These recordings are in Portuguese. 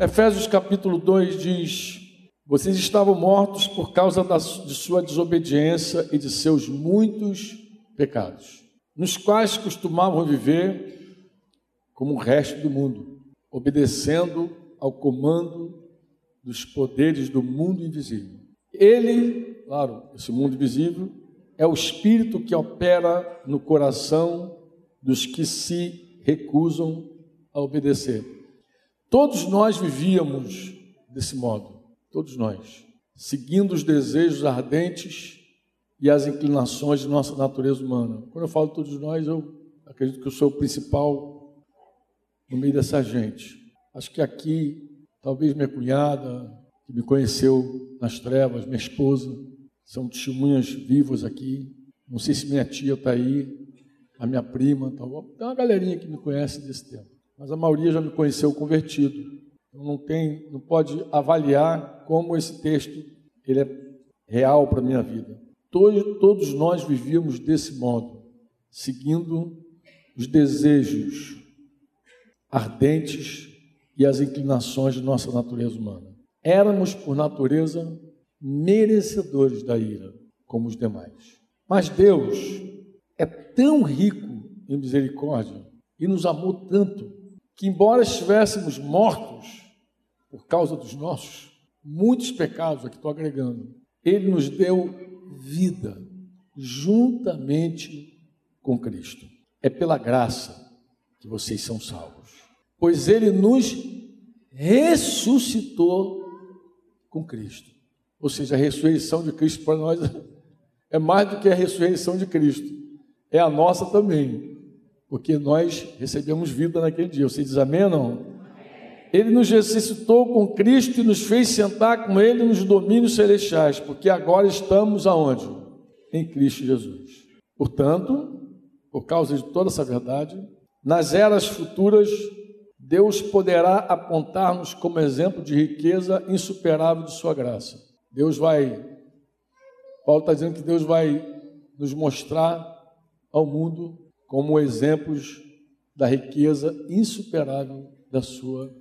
Efésios capítulo 2 diz: Vocês estavam mortos por causa da, de sua desobediência e de seus muitos pecados, nos quais costumavam viver como o resto do mundo, obedecendo ao comando dos poderes do mundo invisível. Ele, claro, esse mundo invisível, é o espírito que opera no coração dos que se recusam a obedecer. Todos nós vivíamos desse modo, todos nós, seguindo os desejos ardentes e as inclinações de nossa natureza humana. Quando eu falo todos nós, eu acredito que eu sou o principal no meio dessa gente. Acho que aqui, talvez minha cunhada, que me conheceu nas trevas, minha esposa, são testemunhas vivas aqui. Não sei se minha tia está aí, a minha prima, tá tem uma galerinha que me conhece desse tempo. Mas a maioria já me conheceu convertido. Não tem, não pode avaliar como esse texto ele é real para a minha vida. Todos, todos nós vivíamos desse modo, seguindo os desejos ardentes e as inclinações de nossa natureza humana. Éramos, por natureza, merecedores da ira, como os demais. Mas Deus é tão rico em misericórdia e nos amou tanto que, embora estivéssemos mortos por causa dos nossos muitos pecados, aqui estou agregando, Ele nos deu vida juntamente com Cristo. É pela graça que vocês são salvos, pois Ele nos ressuscitou com Cristo. Ou seja, a ressurreição de Cristo para nós é mais do que a ressurreição de Cristo, é a nossa também, porque nós recebemos vida naquele dia. Você diz amém ou não? Ele nos ressuscitou com Cristo e nos fez sentar com Ele nos domínios celestiais, porque agora estamos aonde? Em Cristo Jesus. Portanto, por causa de toda essa verdade, nas eras futuras Deus poderá apontar-nos como exemplo de riqueza insuperável de Sua graça. Deus vai, Paulo está dizendo que Deus vai nos mostrar ao mundo como exemplos da riqueza insuperável da Sua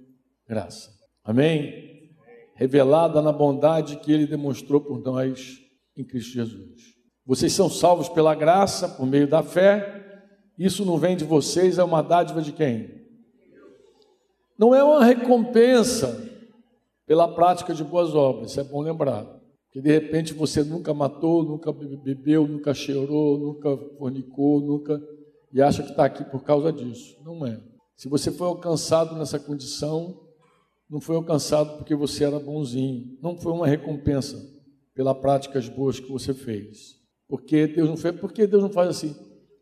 graça. Amém? Revelada na bondade que Ele demonstrou por nós em Cristo Jesus. Vocês são salvos pela graça, por meio da fé. Isso não vem de vocês, é uma dádiva de quem? Não é uma recompensa pela prática de boas obras, isso é bom lembrar. Que de repente você nunca matou, nunca bebeu, nunca cheirou, nunca fornicou, nunca. E acha que está aqui por causa disso. Não é. Se você foi alcançado nessa condição, não foi alcançado porque você era bonzinho. Não foi uma recompensa pela práticas boas que você fez. Porque Deus não fez, porque Deus não faz assim?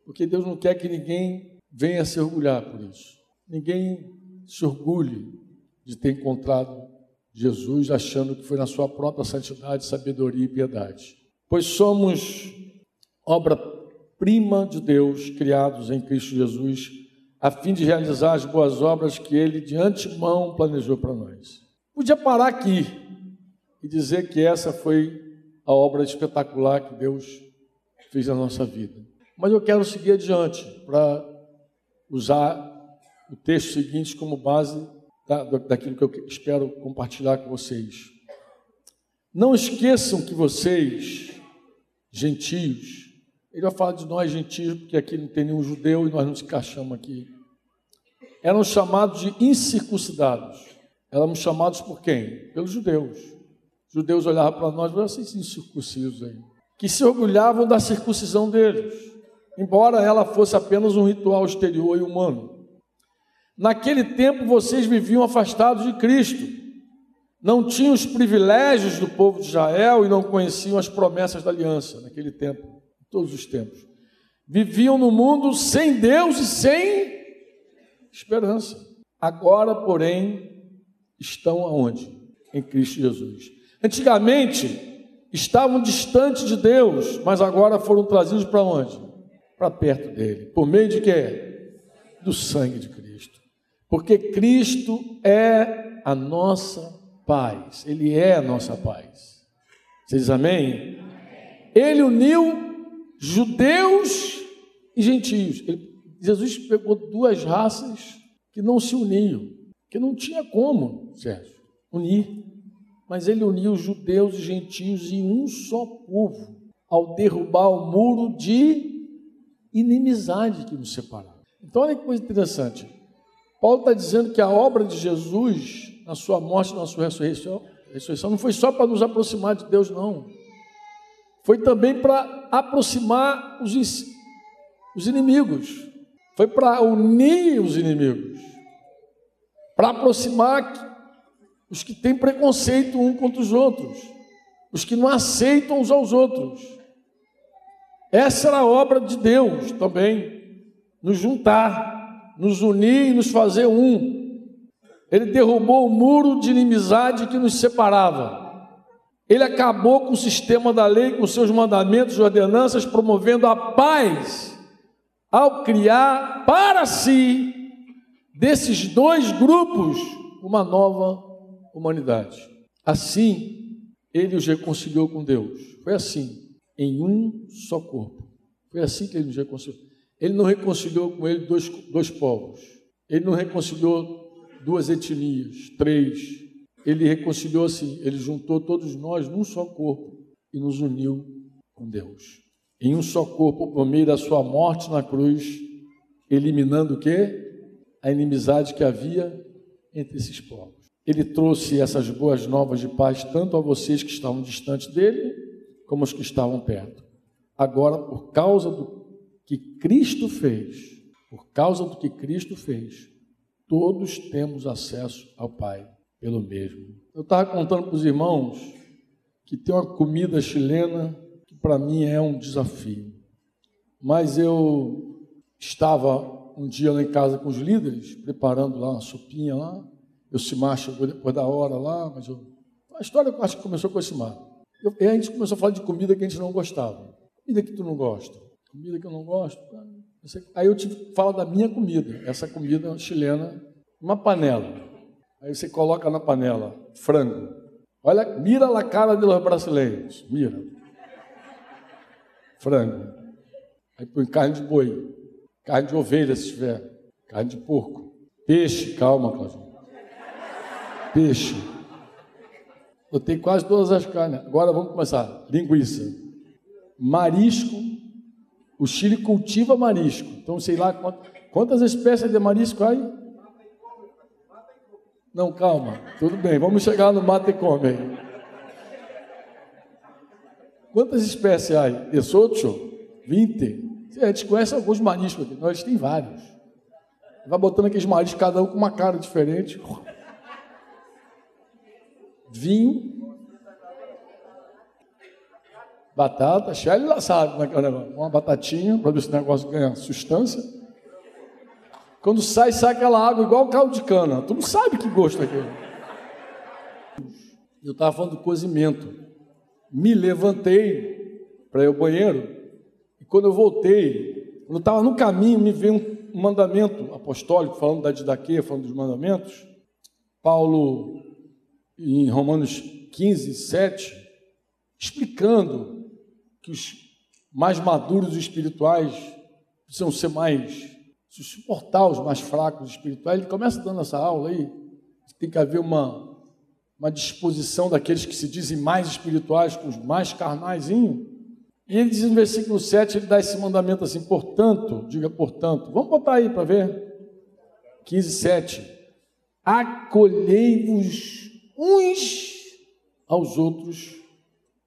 Porque Deus não quer que ninguém venha se orgulhar por isso. Ninguém se orgulhe de ter encontrado Jesus achando que foi na sua própria santidade, sabedoria e piedade. Pois somos obra-prima de Deus, criados em Cristo Jesus, a fim de realizar as boas obras que Ele de antemão planejou para nós. Podia parar aqui e dizer que essa foi a obra espetacular que Deus fez na nossa vida. Mas eu quero seguir adiante para usar o texto seguinte como base da, daquilo que eu espero compartilhar com vocês. Não esqueçam que vocês, gentios, ele vai falar de nós gentios, porque aqui não tem nenhum judeu e nós nos encaixamos aqui, eram chamados de incircuncidados. Éramos chamados por quem? Pelos judeus. Os judeus olhavam para nós e falavam, esses incircuncisos aí, que se orgulhavam da circuncisão deles, embora ela fosse apenas um ritual exterior e humano. Naquele tempo vocês viviam afastados de Cristo, não tinham os privilégios do povo de Israel e não conheciam as promessas da aliança, naquele tempo, todos os tempos. Viviam no mundo sem Deus e sem esperança. Agora, porém, estão aonde? Em Cristo Jesus. Antigamente, estavam distantes de Deus, mas agora foram trazidos para onde? Para perto dele. Por meio de quê? Do sangue de Cristo. Porque Cristo é a nossa paz. Ele é a nossa paz. Vocês amém? Ele uniu judeus e gentios. Ele, Jesus pegou duas raças que não se uniam. que não tinha como, unir. Mas ele uniu judeus e gentios em um só povo, ao derrubar o muro de inimizade que nos separava. Então, olha que coisa interessante. Paulo está dizendo que a obra de Jesus, na sua morte, na sua ressurreição, ressurreição não foi só para nos aproximar de Deus, não. Foi também para aproximar os, os inimigos. Foi para unir os inimigos. Para aproximar os que têm preconceito um contra os outros. Os que não aceitam uns aos outros. Essa era a obra de Deus também. Nos juntar, nos unir e nos fazer um. Ele derrubou o muro de inimizade que nos separava. Ele acabou com o sistema da lei, com seus mandamentos e ordenanças, promovendo a paz, ao criar para si, desses dois grupos, uma nova humanidade. Assim, ele os reconciliou com Deus. Foi assim, em um só corpo. Foi assim que ele nos reconciliou. Ele não reconciliou com ele dois, dois povos. Ele não reconciliou duas etnias, três. Ele reconciliou assim, ele juntou todos nós num só corpo e nos uniu com Deus. Em um só corpo, por meio da sua morte na cruz, eliminando o quê? A inimizade que havia entre esses povos. Ele trouxe essas boas novas de paz tanto a vocês que estavam distantes dele, como os que estavam perto. Agora, por causa do que Cristo fez, por causa do que Cristo fez, Todos temos acesso ao Pai pelo mesmo. Eu estava contando para os irmãos que tem uma comida chilena que para mim é um desafio. Mas eu estava um dia lá em casa com os líderes, preparando lá uma sopinha lá. Eu se chegou depois da hora lá, mas eu... a história eu acho que começou com esse mar. Eu, e a gente começou a falar de comida que a gente não gostava. Comida que tu não gosta. Comida que eu não gosto. Aí eu te falo da minha comida, essa comida chilena, uma panela. Aí você coloca na panela frango. Olha, mira a cara de los brasileiros, mira. Frango. Aí põe carne de boi, carne de ovelha se tiver, carne de porco, peixe, calma, Claudinho. Peixe. Tenho quase todas as carnes. Agora vamos começar. Linguiça. Marisco, o Chile cultiva marisco. Então, sei lá quantas espécies de marisco há aí? Não, calma. Tudo bem. Vamos chegar no mate e come. Quantas espécies há aí? 18? 20? A gente conhece alguns mariscos aqui. Nós tem vários. Vai botando aqueles mariscos, cada um com uma cara diferente. Vinho, batata, Shelly lá sabe como é que é o negócio. Uma batatinha, para ver se o negócio ganha sustância. Quando sai, sai aquela água igual caldo de cana. Tu não sabe que gosto é aquele. Eu estava falando do cozimento. Me levantei para ir ao banheiro. E quando eu voltei, quando eu estava no caminho, me veio um mandamento apostólico, falando da didaquia, falando dos mandamentos. Paulo, em Romanos 15, 7, explicando que os mais maduros espirituais precisam ser mais, suportar os mais fracos espirituais. Ele começa dando essa aula aí, tem que haver uma, uma disposição daqueles que se dizem mais espirituais com os mais carnais. E ele diz no versículo 7, ele dá esse mandamento assim, portanto, diga portanto, vamos botar aí para ver, 15, 7, acolhei-vos uns aos outros,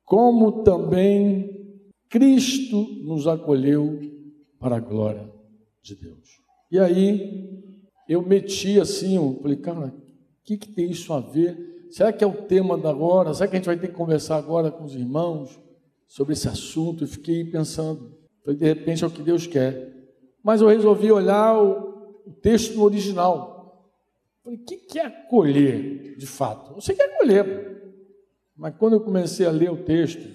como também Cristo nos acolheu para a glória de Deus. E aí eu meti assim, eu falei, cara, o que, que tem isso a ver? Será que é o tema da agora? Será que a gente vai ter que conversar agora com os irmãos sobre esse assunto? Eu fiquei pensando, falei, de repente é o que Deus quer. Mas eu resolvi olhar o, o texto no original. Falei, o que, que é acolher de fato? Você quer acolher, mas quando eu comecei a ler o texto,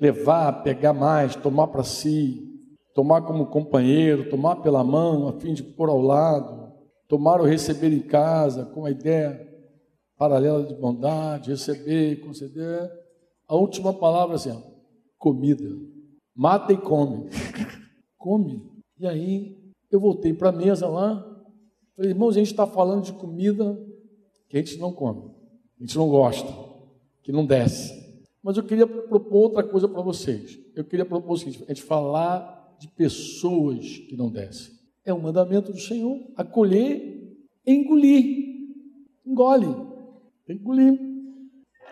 levar, pegar mais, tomar para si, tomar como companheiro, tomar pela mão, a fim de pôr ao lado, tomar ou receber em casa, com a ideia paralela de bondade, receber, conceder. A última palavra assim, ó, comida. Mata e come. come. E aí eu voltei para a mesa lá Falei, irmãos, a gente está falando de comida que a gente não come, a gente não gosta, que não desce. Mas eu queria propor outra coisa para vocês. Eu queria propor o seguinte: a gente falar de pessoas que não descem. É um mandamento do Senhor acolher engolir. Engole. Engolir.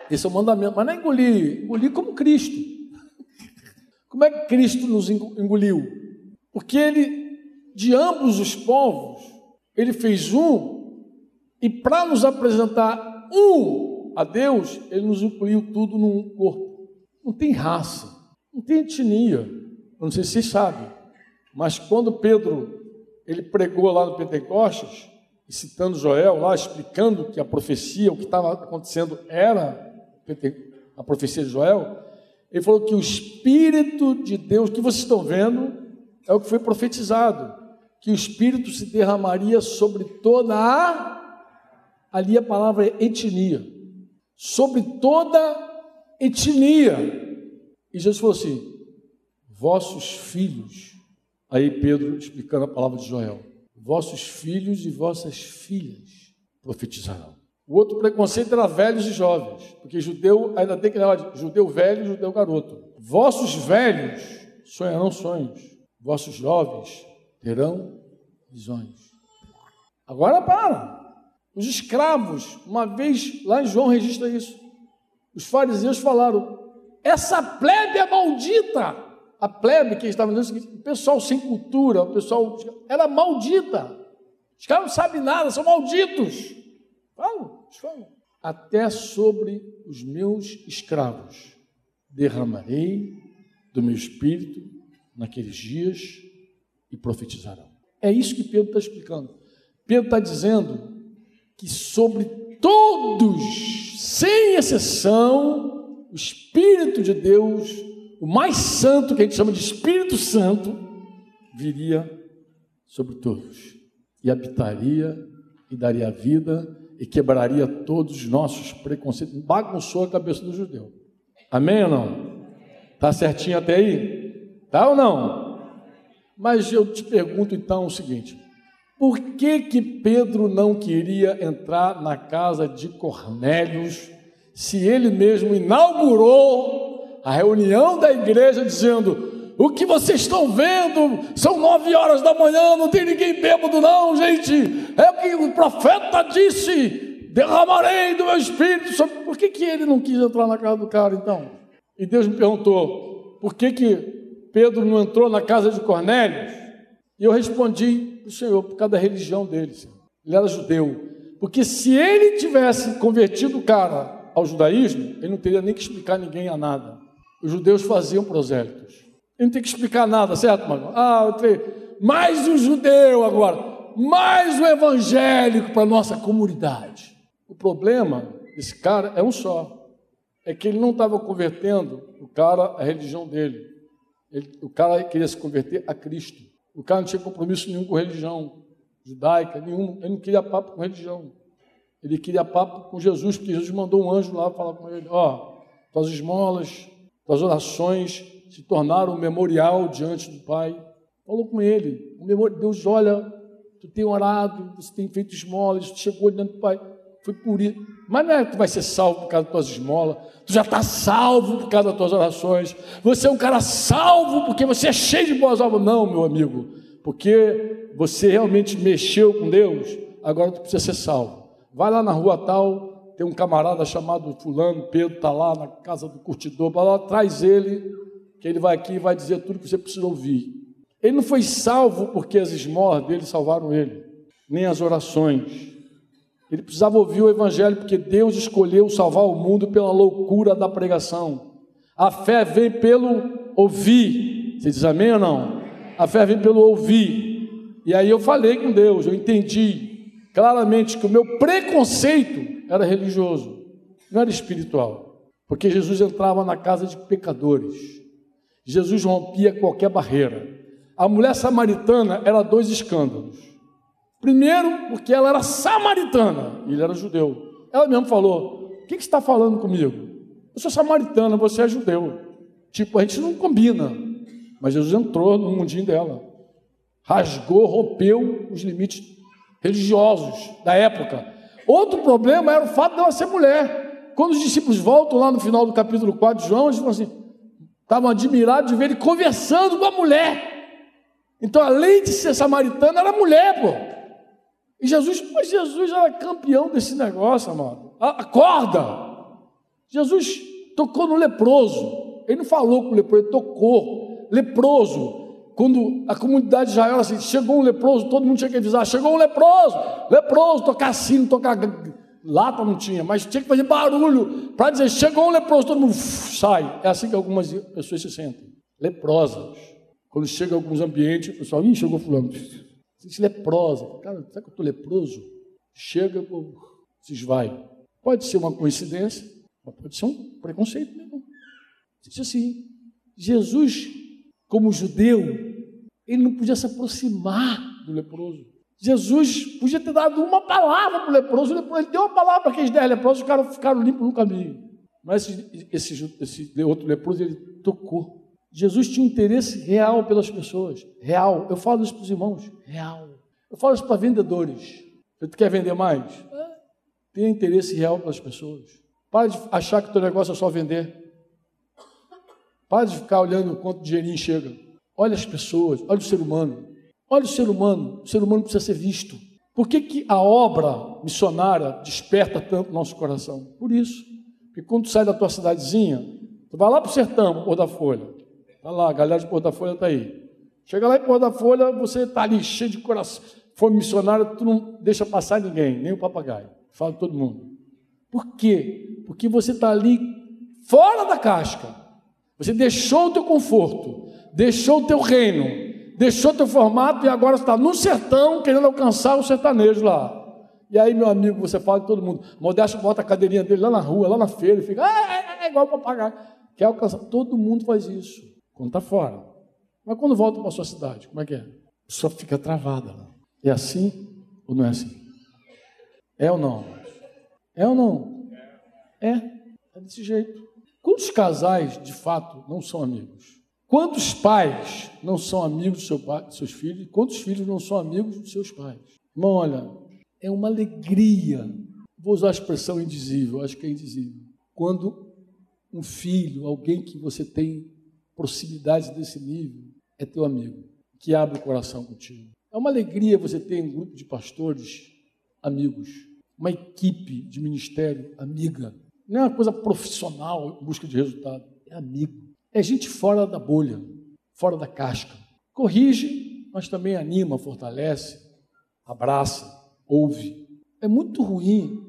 Esse é o mandamento. Mas não é engolir, engolir como Cristo. Como é que Cristo nos engoliu? Porque ele, de ambos os povos, ele fez um, e para nos apresentar um a Deus, ele nos incluiu tudo num corpo. Não tem raça, não tem etnia. Eu não sei se sabem, mas quando Pedro ele pregou lá no Pentecostes, citando Joel lá, explicando que a profecia, o que estava acontecendo era a profecia de Joel, ele falou que o Espírito de Deus, que vocês estão vendo, é o que foi profetizado, que o Espírito se derramaria sobre toda a. Ali a palavra é etnia. Sobre toda etnia. E Jesus falou assim: vossos filhos. Aí Pedro explicando a palavra de Joel: vossos filhos e vossas filhas profetizarão. O outro preconceito era velhos e jovens, porque judeu ainda tem que lembrar de judeu velho e judeu garoto. Vossos velhos sonharão sonhos, vossos jovens terão visões. Agora para. Os escravos, uma vez lá em João registra isso. Os fariseus falaram: essa plebe é maldita. A plebe que estava dizendo o pessoal sem cultura, o pessoal era maldita. Os caras não sabem nada, são malditos. Falam, falam. Até sobre os meus escravos derramarei do meu espírito naqueles dias e profetizarão. É isso que Pedro está explicando. Pedro está dizendo que sobre todos, sem exceção, o Espírito de Deus, o mais santo, que a gente chama de Espírito Santo, viria sobre todos e habitaria e daria vida e quebraria todos os nossos preconceitos, bagunçou a cabeça do judeu. Amém ou não? Tá certinho até aí? Tá ou não? Mas eu te pergunto então o seguinte: por que que Pedro não queria entrar na casa de Cornélios, se ele mesmo inaugurou a reunião da igreja dizendo: o que vocês estão vendo são nove horas da manhã, não tem ninguém bêbado, não, gente. É o que o profeta disse: derramarei do meu espírito. Por que, que ele não quis entrar na casa do cara, então? E Deus me perguntou: por que, que Pedro não entrou na casa de Cornélio? E eu respondi o Senhor, por causa da religião dele. Ele era judeu. Porque se ele tivesse convertido o cara ao judaísmo, ele não teria nem que explicar ninguém a nada. Os judeus faziam prosélitos. Ele não tem que explicar nada, certo, mano? Ah, eu tenho mais um judeu agora, mais um evangélico para nossa comunidade. O problema desse cara é um só. É que ele não estava convertendo o cara à religião dele. Ele, o cara queria se converter a Cristo. O cara não tinha compromisso nenhum com religião judaica, nenhum. Ele não queria papo com religião. Ele queria papo com Jesus, porque Jesus mandou um anjo lá falar com ele: Ó, oh, tuas esmolas, tuas orações se tornaram um memorial diante do Pai. Falou com ele. Deus olha, tu tem orado, você tem feito esmolas, tu chegou diante do Pai. Foi por isso. Mas não é que tu vai ser salvo por causa das tuas esmolas. Tu já está salvo por causa das tuas orações. Você é um cara salvo porque você é cheio de boas obras. Não, meu amigo. Porque você realmente mexeu com Deus, agora tu precisa ser salvo. Vai lá na rua tal, tem um camarada chamado Fulano, Pedro está lá na casa do curtidor, lá, traz ele que ele vai aqui e vai dizer tudo que você precisa ouvir. Ele não foi salvo porque as esmolas dele salvaram ele, nem as orações. Ele precisava ouvir o Evangelho porque Deus escolheu salvar o mundo pela loucura da pregação. A fé vem pelo ouvir. Você diz amém ou não? A fé vem pelo ouvir. E aí eu falei com Deus, eu entendi claramente que o meu preconceito era religioso, não era espiritual. Porque Jesus entrava na casa de pecadores. Jesus rompia qualquer barreira. A mulher samaritana era dois escândalos. Primeiro, porque ela era samaritana ele era judeu. Ela mesmo falou: O que, que está falando comigo? Eu sou samaritana, você é judeu. Tipo, a gente não combina. Mas Jesus entrou no mundinho dela, rasgou, rompeu os limites. religiosos da época. Outro problema era o fato dela ser mulher. Quando os discípulos voltam lá no final do capítulo 4 de João, eles falam assim: estavam admirados de ver ele conversando com a mulher. Então, além de ser samaritana, era mulher, pô. E Jesus, mas Jesus era campeão desse negócio, amado. Acorda! Jesus tocou no leproso. Ele não falou com o leproso, ele tocou. Leproso. Quando a comunidade de Israel assim, chegou um leproso, todo mundo tinha que avisar: chegou um leproso, leproso, tocar sino, tocar lata não tinha, mas tinha que fazer barulho para dizer: chegou um leproso, todo mundo sai. É assim que algumas pessoas se sentem, leprosas. Quando chega a alguns ambientes, o pessoal, ih, chegou fulano, se leprosa. Cara, será que eu estou leproso? Chega, se esvai. Pode ser uma coincidência, mas pode ser um preconceito mesmo. Diz assim: Jesus, como judeu, ele não podia se aproximar do leproso. Jesus podia ter dado uma palavra para o leproso, ele deu uma palavra para aqueles dez leprosos, os caras ficaram limpos no caminho. Mas esse, esse, esse outro leproso, ele tocou. Jesus tinha interesse real pelas pessoas, real. Eu falo isso para os irmãos, real. Eu falo isso para vendedores. Você quer vender mais? É. Tenha interesse real pelas pessoas. Para de achar que o teu negócio é só vender. Para de ficar olhando quanto dinheirinho chega. Olha as pessoas, olha o ser humano. Olha o ser humano, o ser humano precisa ser visto. Por que, que a obra missionária desperta tanto nosso coração? Por isso. Porque quando tu sai da tua cidadezinha, tu vai lá para o sertão, Pôr da Folha. Está lá, a galera de Pôr da Folha está aí. Chega lá em Pôr da Folha, você está ali cheio de coração. Foi missionário, tu não deixa passar ninguém, nem o papagaio. Fala todo mundo. Por quê? Porque você está ali fora da casca. Você deixou o teu conforto, deixou o teu reino, deixou o teu formato e agora está no sertão querendo alcançar o sertanejo lá. E aí, meu amigo, você fala de todo mundo. Modesto bota a cadeirinha dele lá na rua, lá na feira, e fica, ah, é, é igual papagaio. Quer alcançar. Todo mundo faz isso, quando está fora. Mas quando volta para a sua cidade, como é que é? Só fica travada. É assim ou não é assim? É ou não? É ou não? É. É desse jeito. Quantos casais, de fato, não são amigos? Quantos pais não são amigos do seu pai, dos seus filhos? Quantos filhos não são amigos dos seus pais? Irmão, olha, é uma alegria. Vou usar a expressão indizível, acho que é indizível. Quando um filho, alguém que você tem proximidade desse nível, é teu amigo, que abre o coração contigo. É uma alegria você ter um grupo de pastores amigos uma equipe de ministério amiga. Não é uma coisa profissional busca de resultado. É amigo. É gente fora da bolha, fora da casca. Corrige, mas também anima, fortalece, abraça, ouve. É muito ruim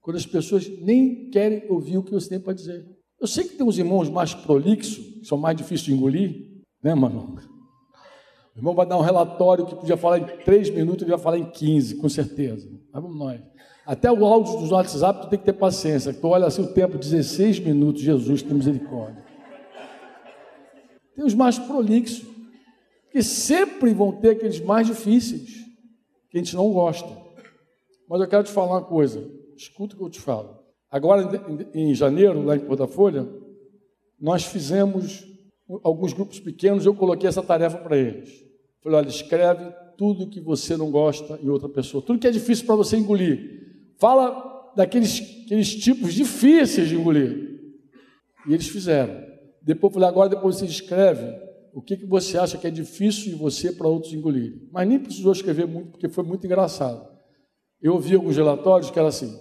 quando as pessoas nem querem ouvir o que você tem para dizer. Eu sei que tem uns irmãos mais prolixos, que são mais difíceis de engolir, né, mano? O irmão vai dar um relatório que podia falar em três minutos, ele vai falar em 15, com certeza. Mas vamos nós. Até o áudio do WhatsApp tu tem que ter paciência. Tu olha assim o tempo, 16 minutos, Jesus tem misericórdia. Tem os mais prolixos, que sempre vão ter aqueles mais difíceis, que a gente não gosta. Mas eu quero te falar uma coisa, escuta o que eu te falo. Agora, em janeiro, lá em Porta Folha, nós fizemos alguns grupos pequenos, eu coloquei essa tarefa para eles. Falei, olha, escreve tudo que você não gosta em outra pessoa, tudo que é difícil para você engolir. Fala daqueles aqueles tipos difíceis de engolir. E eles fizeram. Depois falei, agora depois você escreve o que, que você acha que é difícil de você para outros engolir. Mas nem precisou escrever muito, porque foi muito engraçado. Eu ouvi alguns relatórios que era assim.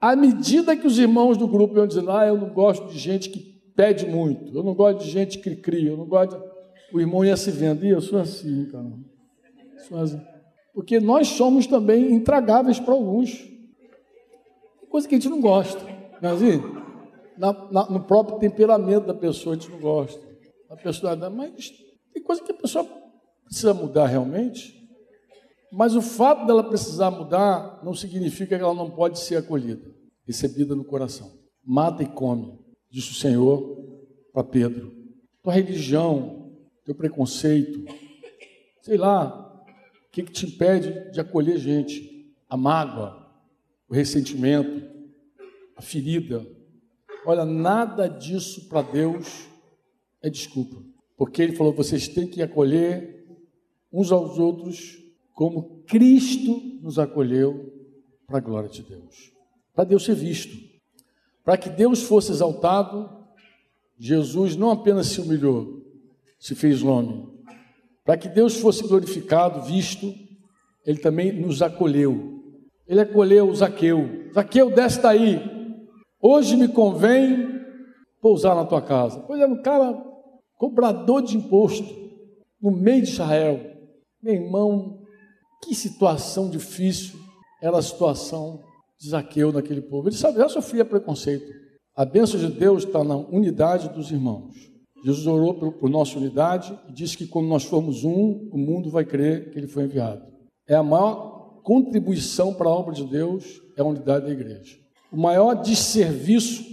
À medida que os irmãos do grupo iam dizendo, ah, eu não gosto de gente que pede muito, eu não gosto de gente que cria, eu não gosto. De... O irmão ia se vendo, e eu sou assim, cara. Sou assim. Porque nós somos também intragáveis para alguns coisa que a gente não gosta. Não é assim? Na, na, no próprio temperamento da pessoa a gente não gosta. A pessoa, mas tem coisa que a pessoa precisa mudar realmente. Mas o fato dela precisar mudar não significa que ela não pode ser acolhida, recebida no coração. Mata e come, disse o Senhor para Pedro. Tua religião, teu preconceito, sei lá, o que, que te impede de acolher gente? A mágoa, o ressentimento, a ferida. Olha, nada disso para Deus é desculpa. Porque Ele falou: vocês têm que acolher uns aos outros como Cristo nos acolheu para a glória de Deus, para Deus ser visto. Para que Deus fosse exaltado, Jesus não apenas se humilhou, se fez homem. Para que Deus fosse glorificado, visto, ele também nos acolheu. Ele acolheu Zaqueu. Zaqueu, desce daí. Hoje me convém pousar na tua casa. Pois é, um cara cobrador de imposto, no meio de Israel. Meu irmão, que situação difícil era a situação de Zaqueu naquele povo. Ele já sofria preconceito. A bênção de Deus está na unidade dos irmãos. Jesus orou por, por nossa unidade e disse que quando nós formos um, o mundo vai crer que ele foi enviado. É a maior contribuição para a obra de Deus é a unidade da igreja. O maior desserviço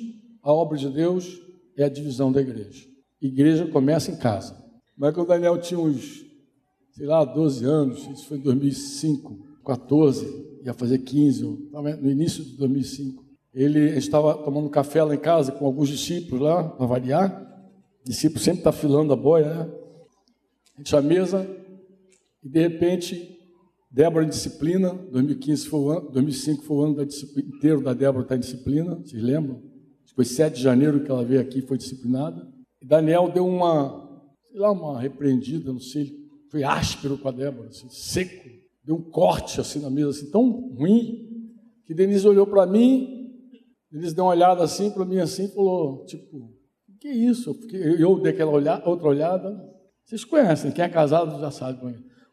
à obra de Deus é a divisão da igreja. Igreja começa em casa. Mas quando Daniel tinha uns, sei lá, 12 anos, isso foi em 2005, 14, ia fazer 15, no início de 2005, ele estava tomando café lá em casa com alguns discípulos lá, para variar. O discípulo sempre está filando a boia, né? A gente à mesa, e de repente Débora em disciplina, 2015 foi o ano, 2005 foi o ano da inteiro da Débora estar em disciplina, vocês lembram? Foi 7 de janeiro que ela veio aqui, foi disciplinada. E Daniel deu uma, sei lá, uma repreendida, não sei, foi áspero com a Débora, assim, seco, deu um corte assim na mesa, assim, tão ruim, que Denise olhou para mim, Denise deu uma olhada assim para mim assim, e falou, tipo, o que é isso? Eu dei aquela olhada, outra olhada. Vocês conhecem, quem é casado já sabe.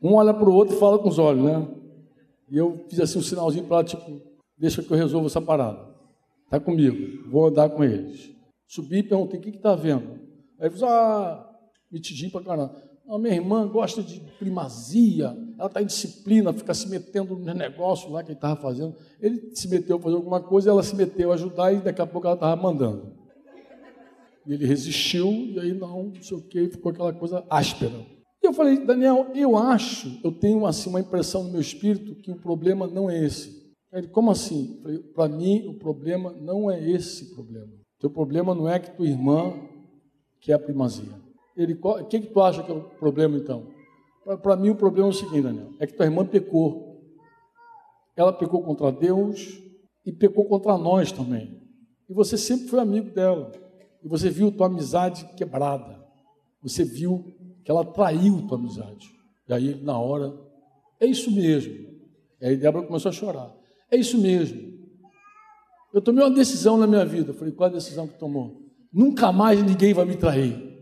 Um olha para o outro e fala com os olhos, né? E eu fiz assim um sinalzinho para ela, tipo, deixa que eu resolvo essa parada. Está comigo, vou andar com eles. Subi e perguntei, o que está vendo? Aí ele falou, ah, mitidinho para caramba. A minha irmã gosta de primazia, ela está em disciplina, fica se metendo no negócio lá que ele estava fazendo. Ele se meteu a fazer alguma coisa, ela se meteu a ajudar e daqui a pouco ela estava mandando. E ele resistiu, e aí não, não sei o que, ficou aquela coisa áspera. Eu falei, Daniel, eu acho, eu tenho assim uma impressão no meu espírito que o problema não é esse. Ele, como assim? Para mim, o problema não é esse problema. Teu problema não é que tua irmã quer a primazia. Ele, o que, que tu acha que é o problema então? Para mim, o problema é o seguinte, Daniel: é que tua irmã pecou. Ela pecou contra Deus e pecou contra nós também. E você sempre foi amigo dela. E você viu tua amizade quebrada. Você viu que ela traiu tua amizade. E aí, na hora, é isso mesmo. E aí, Débora começou a chorar. É isso mesmo. Eu tomei uma decisão na minha vida. Eu falei, qual a decisão que tomou? Nunca mais ninguém vai me trair.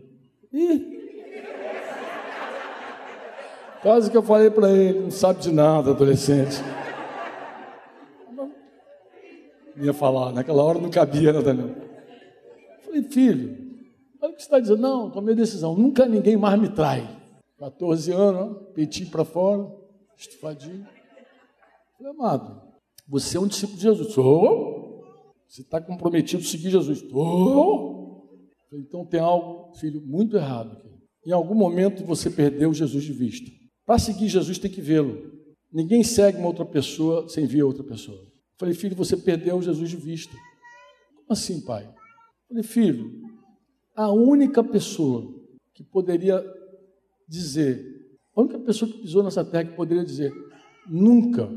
Ih! Quase que eu falei para ele, não sabe de nada, adolescente. Não ia falar, naquela hora não cabia, né, Daniel? Falei, filho, olha o que você está dizendo. Não, tomei decisão, nunca ninguém mais me trai. 14 anos, peitinho para fora, estufadinho. Falei, amado, você é um discípulo de Jesus. Sou. Você está comprometido a seguir Jesus. Sou. Então tem algo, filho, muito errado aqui. Em algum momento você perdeu Jesus de vista. Para seguir Jesus tem que vê-lo. Ninguém segue uma outra pessoa sem ver outra pessoa. Falei, filho, você perdeu Jesus de vista. Como assim, pai? Falei, filho, a única pessoa que poderia dizer, a única pessoa que pisou nessa terra que poderia dizer, nunca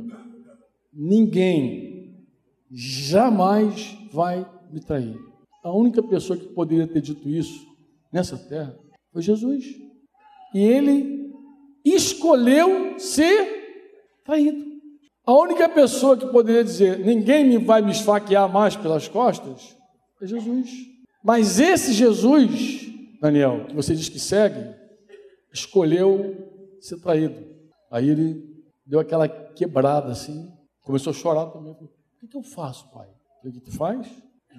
ninguém jamais vai me trair. A única pessoa que poderia ter dito isso nessa terra foi Jesus. E ele escolheu ser traído. A única pessoa que poderia dizer: ninguém me vai me esfaquear mais pelas costas é Jesus. Mas esse Jesus, Daniel, que você diz que segue, escolheu ser traído. Aí ele deu aquela quebrada assim, Começou a chorar também. O que, eu faço, pai? O que tu faz?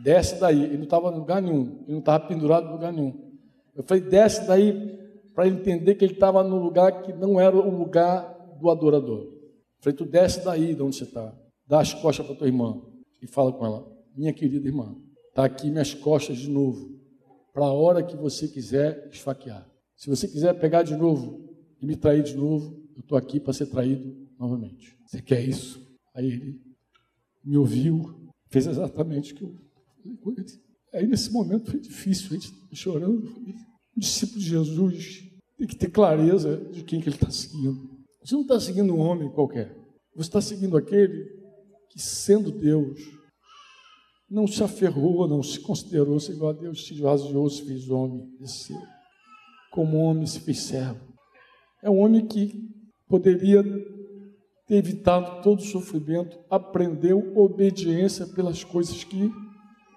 Desce daí. Ele não estava em lugar nenhum. Ele não estava pendurado em lugar nenhum. Eu falei, desce daí para entender que ele estava no lugar que não era o lugar do adorador. Eu falei, tu desce daí de onde você está. Dá as costas para tua irmã e fala com ela, minha querida irmã, está aqui minhas costas de novo, para a hora que você quiser esfaquear. Se você quiser pegar de novo e me trair de novo, eu estou aqui para ser traído novamente. Você quer isso? Aí ele me ouviu, fez exatamente o que eu falei. Aí nesse momento foi difícil, a gente chorando. O discípulo de Jesus tem que ter clareza de quem que ele está seguindo. Você não está seguindo um homem qualquer. Você está seguindo aquele que, sendo Deus, não se aferrou, não se considerou igual a Deus, se esvaziou, se fez homem, desceu. Como homem se fez servo. É um homem que poderia ter evitado todo o sofrimento, aprendeu obediência pelas coisas que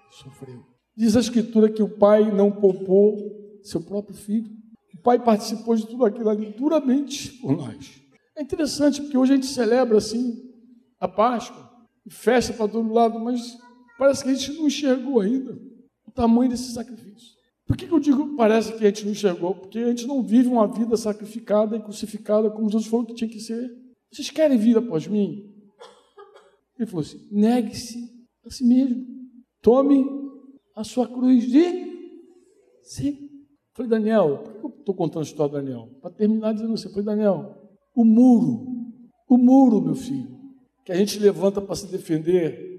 sofreu. Diz a Escritura que o pai não poupou seu próprio filho. O pai participou de tudo aquilo ali duramente por nós. É interessante porque hoje a gente celebra assim a Páscoa, festa para todo lado, mas parece que a gente não enxergou ainda o tamanho desse sacrifício. Por que, que eu digo parece que a gente não enxergou? Porque a gente não vive uma vida sacrificada e crucificada como Jesus falou que tinha que ser. Vocês querem vir após mim? Ele falou assim: negue-se a si mesmo. Tome a sua cruz de si. Falei, Daniel, por que eu estou contando a história do Daniel? Para terminar dizendo assim, falei, Daniel, o muro, o muro, meu filho, que a gente levanta para se defender,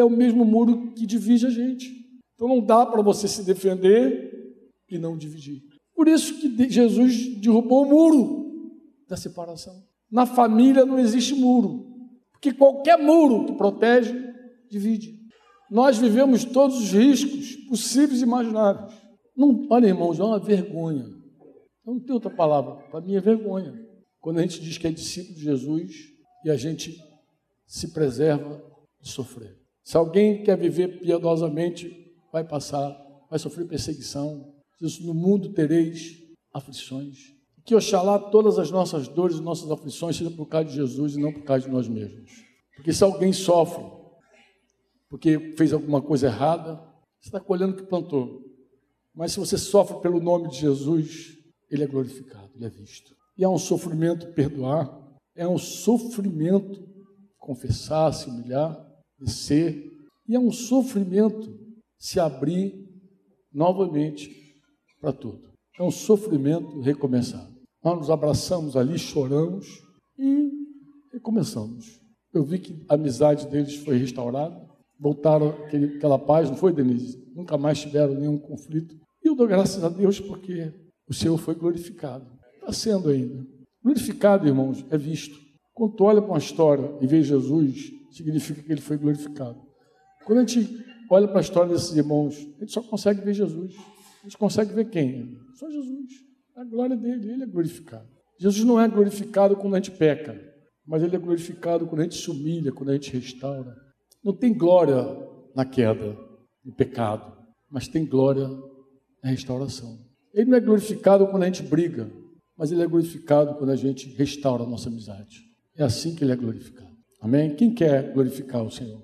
é o mesmo muro que divide a gente. Então não dá para você se defender e não dividir. Por isso que Jesus derrubou o muro da separação. Na família não existe muro, porque qualquer muro que protege, divide. Nós vivemos todos os riscos possíveis e imagináveis. Não, olha, irmãos, é uma vergonha. Não tem outra palavra. Para mim é vergonha. Quando a gente diz que é discípulo de Jesus e a gente se preserva de sofrer. Se alguém quer viver piedosamente, vai passar, vai sofrer perseguição. Diz, no mundo tereis aflições. Que oxalá todas as nossas dores e nossas aflições sejam por causa de Jesus e não por causa de nós mesmos. Porque se alguém sofre porque fez alguma coisa errada, você está colhendo o que plantou. Mas se você sofre pelo nome de Jesus, ele é glorificado, ele é visto. E é um sofrimento perdoar, é um sofrimento confessar, se humilhar, descer, e é um sofrimento se abrir novamente para tudo. É um sofrimento recomeçar. Nós nos abraçamos ali, choramos e recomeçamos. Eu vi que a amizade deles foi restaurada, voltaram aquele, aquela paz, não foi, Denise? Nunca mais tiveram nenhum conflito. E eu dou graças a Deus porque o Senhor foi glorificado. Está sendo ainda. Glorificado, irmãos, é visto. Quando tu olha para uma história e vê Jesus, significa que ele foi glorificado. Quando a gente olha para a história desses irmãos, a gente só consegue ver Jesus. A gente consegue ver quem? Só Jesus a glória dele, ele é glorificado. Jesus não é glorificado quando a gente peca, mas ele é glorificado quando a gente se humilha, quando a gente restaura. Não tem glória na queda, no pecado, mas tem glória na restauração. Ele não é glorificado quando a gente briga, mas ele é glorificado quando a gente restaura a nossa amizade. É assim que ele é glorificado. Amém? Quem quer glorificar o Senhor?